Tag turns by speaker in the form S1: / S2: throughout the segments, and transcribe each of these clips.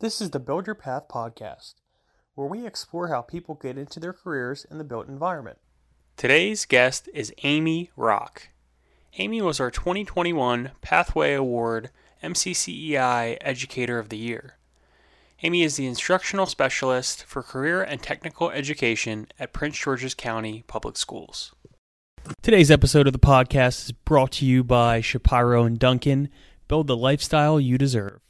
S1: This is the Build Your Path podcast, where we explore how people get into their careers in the built environment. Today's guest is Amy Rock. Amy was our 2021 Pathway Award MCCEI Educator of the Year. Amy is the instructional specialist for career and technical education at Prince George's County Public Schools. Today's episode of the podcast is brought to you by Shapiro and Duncan. Build the lifestyle you deserve.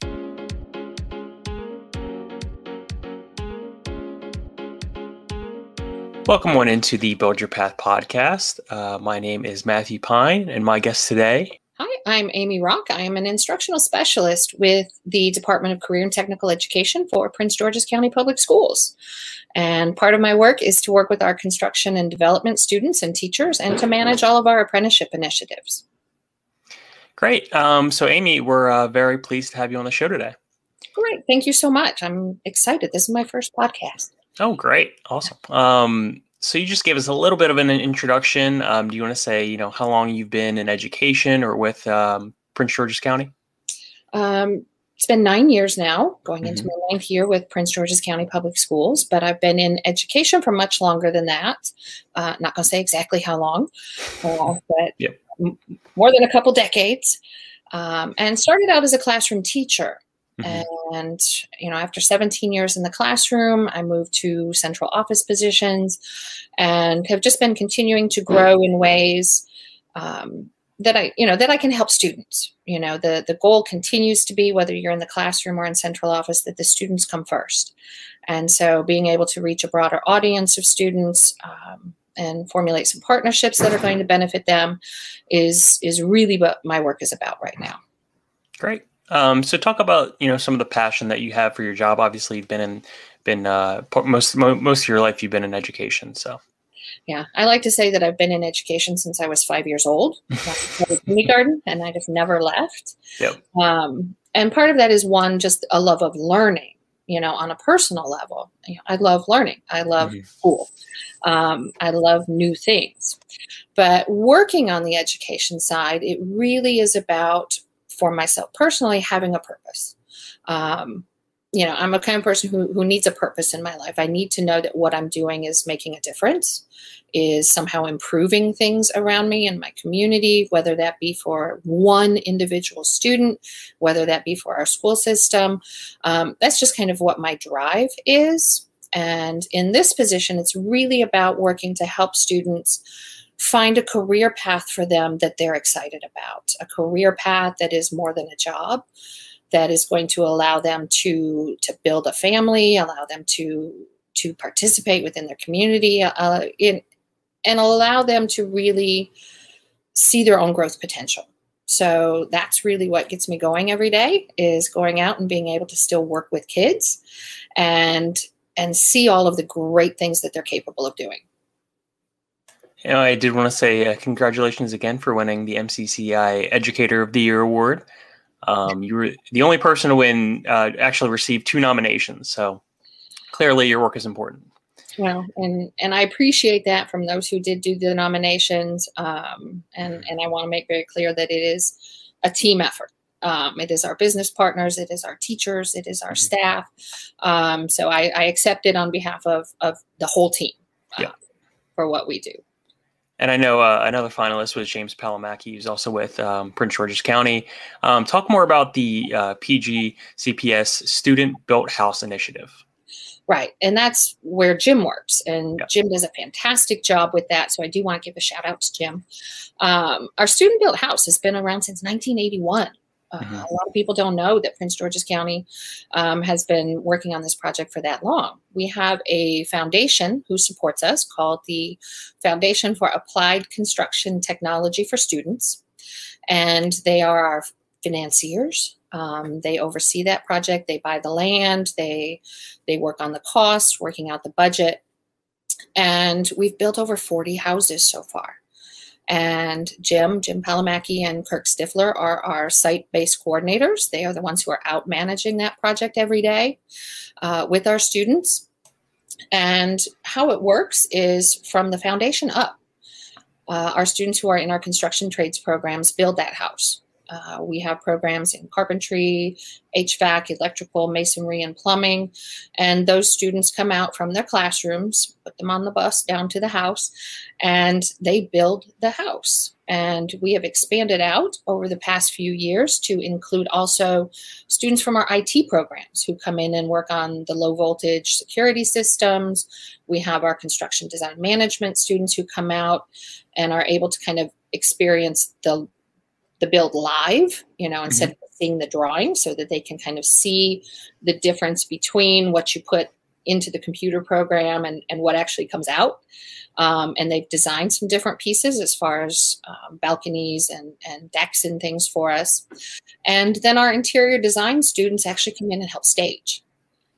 S1: Welcome on into the Build Your Path podcast. Uh, my name is Matthew Pine, and my guest today.
S2: Hi, I'm Amy Rock. I am an instructional specialist with the Department of Career and Technical Education for Prince George's County Public Schools. And part of my work is to work with our construction and development students and teachers and to manage all of our apprenticeship initiatives.
S1: Great. Um, so, Amy, we're uh, very pleased to have you on the show today.
S2: Great. Thank you so much. I'm excited. This is my first podcast.
S1: Oh, great. Awesome. Um, so you just gave us a little bit of an introduction. Um, do you want to say, you know, how long you've been in education or with um, Prince George's County?
S2: Um, it's been nine years now, going mm-hmm. into my ninth year with Prince George's County Public Schools, but I've been in education for much longer than that. Uh, not going to say exactly how long, uh, but yep. m- more than a couple decades. Um, and started out as a classroom teacher. Mm-hmm. And, you know, after 17 years in the classroom, I moved to central office positions and have just been continuing to grow in ways um, that I, you know, that I can help students. You know, the, the goal continues to be whether you're in the classroom or in central office, that the students come first. And so being able to reach a broader audience of students, um, and formulate some partnerships that are going to benefit them is is really what my work is about right now.
S1: Great. Um, so talk about you know some of the passion that you have for your job. Obviously, you've been in been uh, most most of your life you've been in education. So
S2: yeah, I like to say that I've been in education since I was five years old, kindergarten, and I just never left. Yep. Um, and part of that is one just a love of learning. You know, on a personal level, you know, I love learning. I love mm-hmm. school. Um, I love new things. But working on the education side, it really is about for myself personally having a purpose. Um, you know, I'm a kind of person who, who needs a purpose in my life. I need to know that what I'm doing is making a difference, is somehow improving things around me and my community, whether that be for one individual student, whether that be for our school system. Um, that's just kind of what my drive is. And in this position, it's really about working to help students find a career path for them that they're excited about, a career path that is more than a job, that is going to allow them to to build a family, allow them to to participate within their community, uh, in, and allow them to really see their own growth potential. So that's really what gets me going every day is going out and being able to still work with kids and and see all of the great things that they're capable of doing.
S1: I did want to say uh, congratulations again for winning the MCCI Educator of the Year award. Um, you were the only person to win, uh, actually received two nominations. So clearly, your work is important.
S2: Well, and and I appreciate that from those who did do the nominations. Um, and and I want to make very clear that it is a team effort. Um, it is our business partners, it is our teachers, it is our mm-hmm. staff. Um, so I, I, accept it on behalf of of the whole team uh, yeah. for what we do.
S1: And I know uh, another finalist was James Palamaki, who's also with um, Prince George's County. Um, talk more about the uh, PGCPS Student Built House Initiative.
S2: Right. And that's where Jim works. And yep. Jim does a fantastic job with that. So I do want to give a shout out to Jim. Um, our student built house has been around since 1981. Uh, mm-hmm. A lot of people don't know that Prince George's County um, has been working on this project for that long. We have a foundation who supports us called the Foundation for Applied Construction Technology for Students, and they are our financiers. Um, they oversee that project. They buy the land. They they work on the costs, working out the budget, and we've built over 40 houses so far. And Jim, Jim Palamaki and Kirk Stifler are our site-based coordinators. They are the ones who are out managing that project every day uh, with our students. And how it works is from the foundation up. Uh, our students who are in our construction trades programs build that house. Uh, we have programs in carpentry, HVAC, electrical, masonry, and plumbing. And those students come out from their classrooms, put them on the bus down to the house, and they build the house. And we have expanded out over the past few years to include also students from our IT programs who come in and work on the low voltage security systems. We have our construction design management students who come out and are able to kind of experience the the build live, you know, instead mm-hmm. of seeing the drawing so that they can kind of see the difference between what you put into the computer program and, and what actually comes out. Um, and they've designed some different pieces as far as um, balconies and, and decks and things for us. And then our interior design students actually come in and help stage.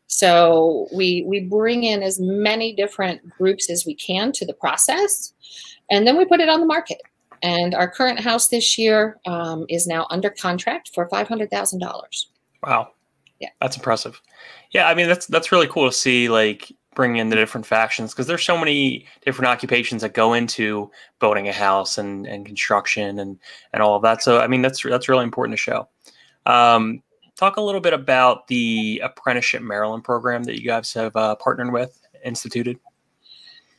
S2: So we we bring in as many different groups as we can to the process, and then we put it on the market. And our current house this year um, is now under contract for five hundred thousand dollars.
S1: Wow.
S2: Yeah,
S1: that's impressive. Yeah, I mean that's that's really cool to see. Like bring in the different factions because there's so many different occupations that go into building a house and, and construction and and all of that. So I mean that's that's really important to show. Um, talk a little bit about the apprenticeship Maryland program that you guys have uh, partnered with, instituted.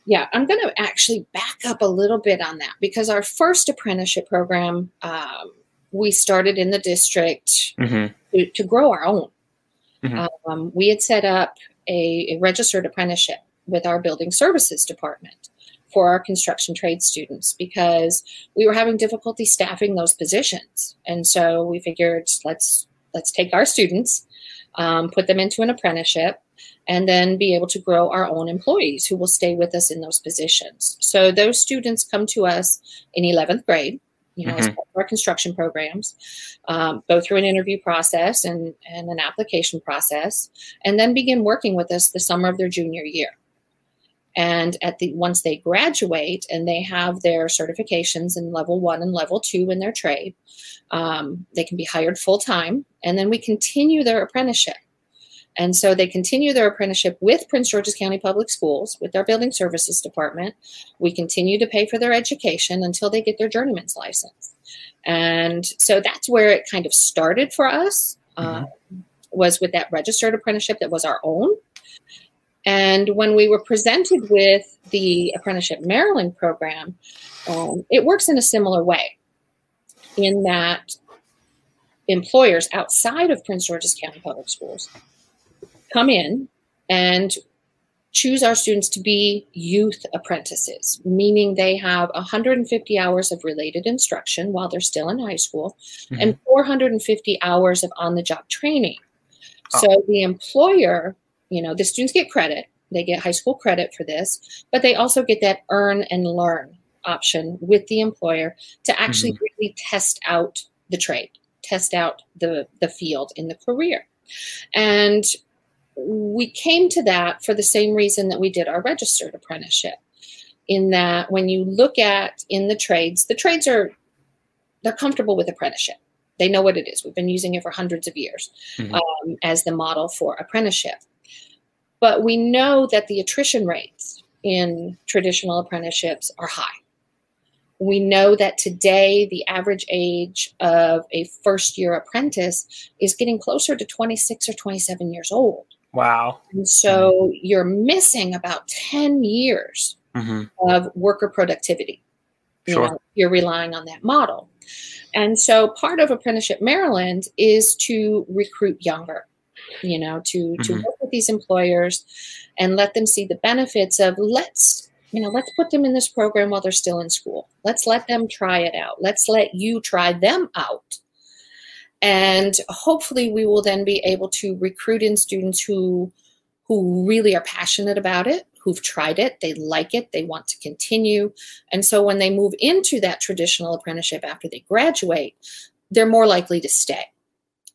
S2: Yeah, I'm going to actually back up a little bit on that because our first apprenticeship program um, we started in the district mm-hmm. to, to, grow our own. Mm-hmm. Um, we had set up a, a registered apprenticeship with our building services department for our construction trade students because we were having difficulty staffing those positions and so we figured let's let's take our students um, put them into an apprenticeship and then be able to grow our own employees who will stay with us in those positions so those students come to us in 11th grade you know, mm-hmm. as part of our construction programs, um, go through an interview process and, and an application process, and then begin working with us the summer of their junior year. And at the once they graduate and they have their certifications in level one and level two in their trade, um, they can be hired full time, and then we continue their apprenticeship. And so they continue their apprenticeship with Prince George's County Public Schools, with our building services department. We continue to pay for their education until they get their journeyman's license. And so that's where it kind of started for us, uh, mm-hmm. was with that registered apprenticeship that was our own. And when we were presented with the Apprenticeship Maryland program, um, it works in a similar way in that employers outside of Prince George's County Public Schools come in and choose our students to be youth apprentices, meaning they have 150 hours of related instruction while they're still in high school mm-hmm. and 450 hours of on the job training. Oh. So the employer, you know, the students get credit, they get high school credit for this, but they also get that earn and learn option with the employer to actually mm-hmm. really test out the trade, test out the, the field in the career. And we came to that for the same reason that we did our registered apprenticeship in that when you look at in the trades the trades are they're comfortable with apprenticeship. They know what it is. We've been using it for hundreds of years mm-hmm. um, as the model for apprenticeship. But we know that the attrition rates in traditional apprenticeships are high. We know that today the average age of a first year apprentice is getting closer to 26 or 27 years old
S1: Wow.
S2: And so you're missing about 10 years mm-hmm. of worker productivity. You sure. Know, you're relying on that model. And so part of Apprenticeship Maryland is to recruit younger, you know, to, mm-hmm. to work with these employers and let them see the benefits of let's, you know, let's put them in this program while they're still in school. Let's let them try it out. Let's let you try them out and hopefully we will then be able to recruit in students who who really are passionate about it who've tried it they like it they want to continue. And so when they move into that traditional apprenticeship after they graduate they're more likely to stay.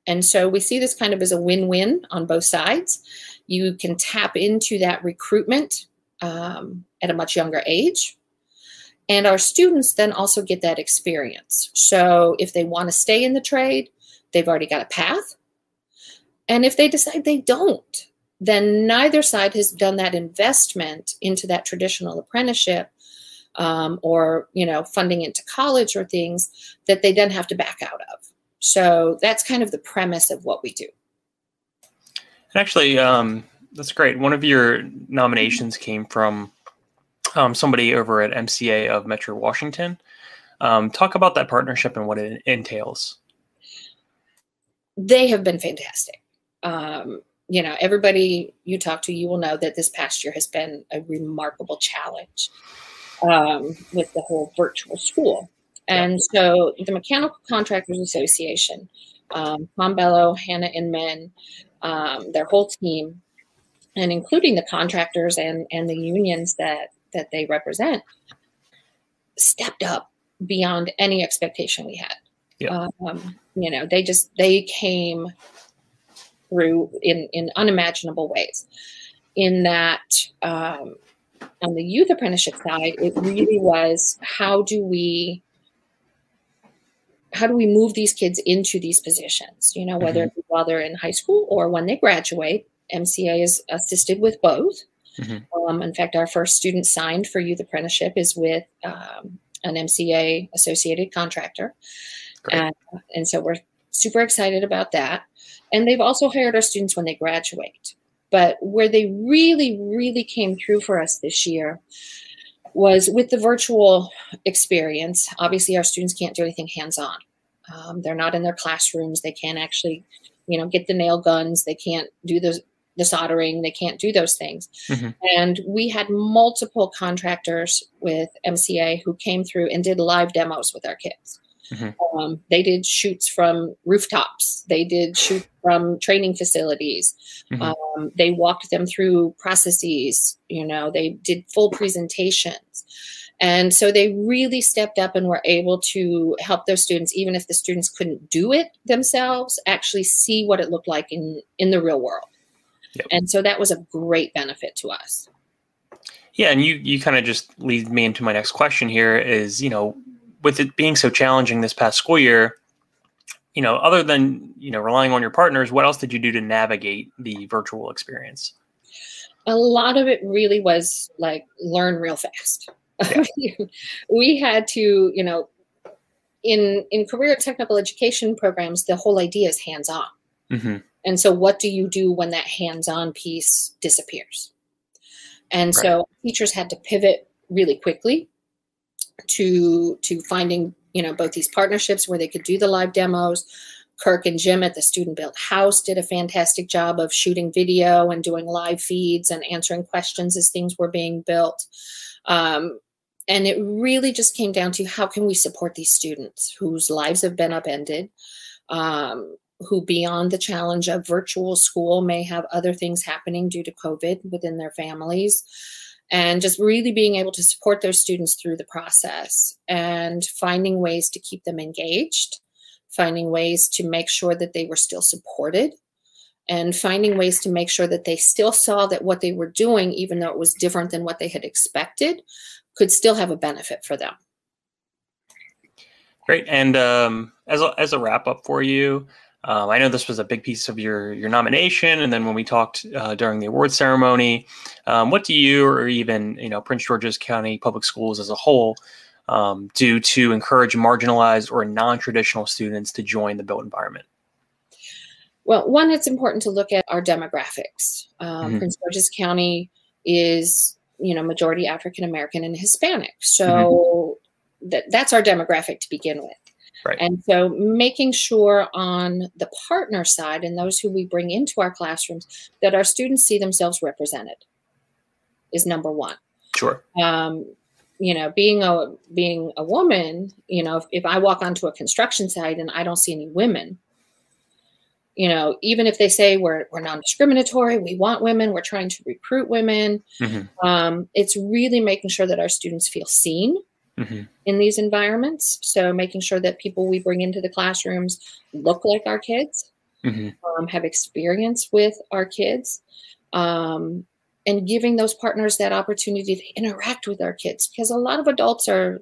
S2: And so we see this kind of as a win-win on both sides. You can tap into that recruitment um, at a much younger age. And our students then also get that experience. So if they want to stay in the trade they've already got a path. And if they decide they don't, then neither side has done that investment into that traditional apprenticeship um, or you know funding into college or things that they then have to back out of So that's kind of the premise of what we do.
S1: And actually, um, that's great. One of your nominations came from um, somebody over at MCA of Metro Washington. Um, talk about that partnership and what it entails.
S2: They have been fantastic. Um, you know, everybody you talk to, you will know that this past year has been a remarkable challenge um, with the whole virtual school. And so the Mechanical Contractors Association, um, Tom Bello, Hannah Inman, um, their whole team, and including the contractors and, and the unions that, that they represent, stepped up beyond any expectation we had. Yeah. Um, you know, they just they came through in in unimaginable ways. In that, um, on the youth apprenticeship side, it really was how do we how do we move these kids into these positions? You know, whether mm-hmm. while they're in high school or when they graduate. MCA is assisted with both. Mm-hmm. Um, in fact, our first student signed for youth apprenticeship is with um, an MCA associated contractor. And, and so we're super excited about that. And they've also hired our students when they graduate. But where they really, really came through for us this year was with the virtual experience. Obviously, our students can't do anything hands on. Um, they're not in their classrooms. They can't actually, you know, get the nail guns. They can't do the the soldering. They can't do those things. Mm-hmm. And we had multiple contractors with MCA who came through and did live demos with our kids. Mm-hmm. Um, they did shoots from rooftops. They did shoot from training facilities. Mm-hmm. Um, they walked them through processes. You know, they did full presentations. And so they really stepped up and were able to help those students, even if the students couldn't do it themselves, actually see what it looked like in, in the real world. Yep. And so that was a great benefit to us.
S1: Yeah, and you you kind of just lead me into my next question here is, you know, with it being so challenging this past school year, you know, other than, you know, relying on your partners, what else did you do to navigate the virtual experience?
S2: A lot of it really was like learn real fast. Yeah. we had to, you know, in in career technical education programs, the whole idea is hands on. Mm-hmm. And so, what do you do when that hands on piece disappears? And right. so, teachers had to pivot really quickly to to finding you know both these partnerships where they could do the live demos. Kirk and jim at the student built house did a fantastic job of shooting video and doing live feeds and answering questions as things were being built. Um, and it really just came down to how can we support these students whose lives have been upended um, who beyond the challenge of virtual school may have other things happening due to covid within their families and just really being able to support those students through the process and finding ways to keep them engaged, finding ways to make sure that they were still supported, and finding ways to make sure that they still saw that what they were doing, even though it was different than what they had expected, could still have a benefit for them.
S1: Great. And um, as a, as a wrap up for you, um, I know this was a big piece of your your nomination, and then when we talked uh, during the award ceremony, um, what do you or even you know Prince George's County Public Schools as a whole um, do to encourage marginalized or non-traditional students to join the built environment?
S2: Well, one, it's important to look at our demographics. Um, mm-hmm. Prince George's County is you know majority African American and Hispanic, so mm-hmm. that that's our demographic to begin with. Right. And so making sure on the partner side and those who we bring into our classrooms that our students see themselves represented is number one.
S1: Sure.
S2: Um, you know, being a being a woman, you know, if, if I walk onto a construction site and I don't see any women, you know, even if they say we're we're non-discriminatory, we want women, we're trying to recruit women, mm-hmm. um, it's really making sure that our students feel seen mm-hmm. in these environments. So making sure that people we bring into the classrooms look like our kids, mm-hmm. um, have experience with our kids, um, and giving those partners that opportunity to interact with our kids because a lot of adults are,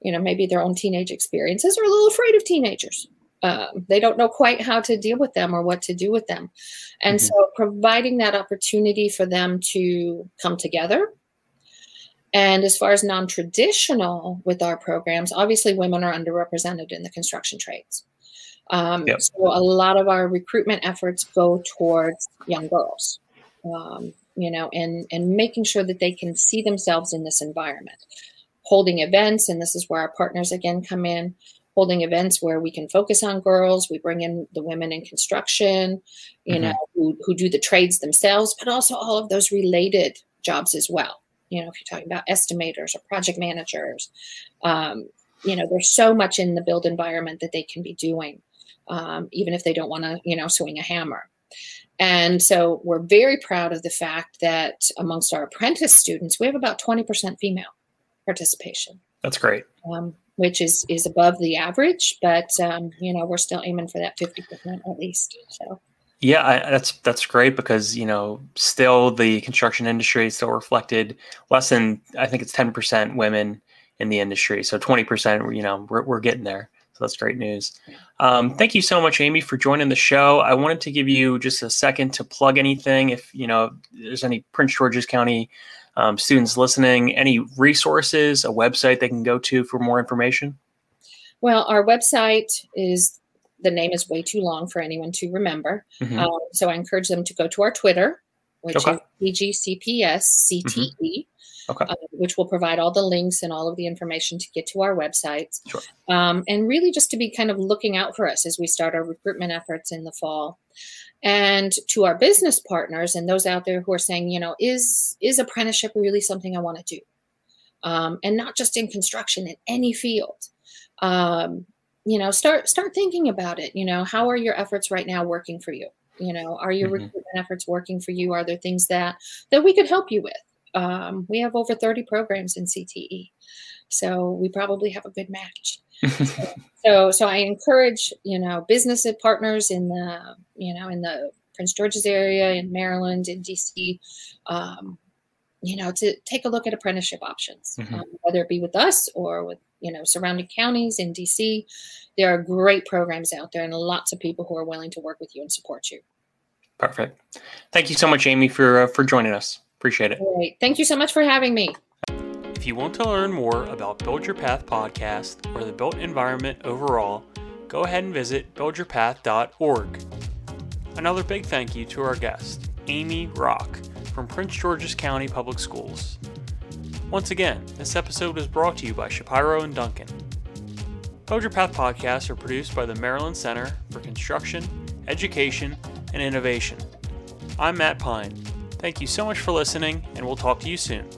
S2: you know, maybe their own teenage experiences are a little afraid of teenagers. Um, they don't know quite how to deal with them or what to do with them. And mm-hmm. so providing that opportunity for them to come together and as far as non traditional with our programs, obviously women are underrepresented in the construction trades. Um, yep. So a lot of our recruitment efforts go towards young girls, um, you know, and and making sure that they can see themselves in this environment. Holding events, and this is where our partners again come in. Holding events where we can focus on girls. We bring in the women in construction, you mm-hmm. know, who, who do the trades themselves, but also all of those related jobs as well. You know, if you're talking about estimators or project managers, um, you know, there's so much in the build environment that they can be doing um, even if they don't want to, you know, swing a hammer. And so we're very proud of the fact that amongst our apprentice students, we have about 20% female participation.
S1: That's great.
S2: Um, which is is above the average, but um, you know we're still aiming for that 50% at least. So.
S1: Yeah, I, that's that's great because you know still the construction industry is still reflected less than I think it's 10% women in the industry. So 20%, you know, we're, we're getting there. So that's great news. Um, thank you so much, Amy, for joining the show. I wanted to give you just a second to plug anything. If you know there's any Prince George's County um, students listening, any resources, a website they can go to for more information.
S2: Well, our website is the name is way too long for anyone to remember. Mm-hmm. Um, so I encourage them to go to our Twitter, which okay. is PGCPS CTE. Mm-hmm okay. uh, which will provide all the links and all of the information to get to our websites. Sure. Um, and really just to be kind of looking out for us as we start our recruitment efforts in the fall. And to our business partners and those out there who are saying, you know, is is apprenticeship really something I want to do? Um, and not just in construction, in any field. Um, you know, start start thinking about it. You know, how are your efforts right now working for you? You know, are your mm-hmm. recruitment efforts working for you? Are there things that that we could help you with? um, we have over 30 programs in CTE. So we probably have a good match. so, so, I encourage, you know, business partners in the, you know, in the Prince George's area, in Maryland, in DC, um, you know, to take a look at apprenticeship options, mm-hmm. um, whether it be with us or with, you know, surrounding counties in DC. There are great programs out there and lots of people who are willing to work with you and support you.
S1: Perfect. Thank you so much, Amy, for uh, for joining us. Appreciate it.
S2: Great. Thank you so much for having me.
S1: If you want to learn more about Build Your Path podcast or the built environment overall, go ahead and visit buildyourpath.org. Another big thank you to our guest, Amy Rock from Prince George's County Public Schools. Once again, this episode was brought to you by Shapiro and Duncan. Your Path podcasts are produced by the Maryland Center for Construction, Education, and Innovation. I'm Matt Pine. Thank you so much for listening, and we'll talk to you soon.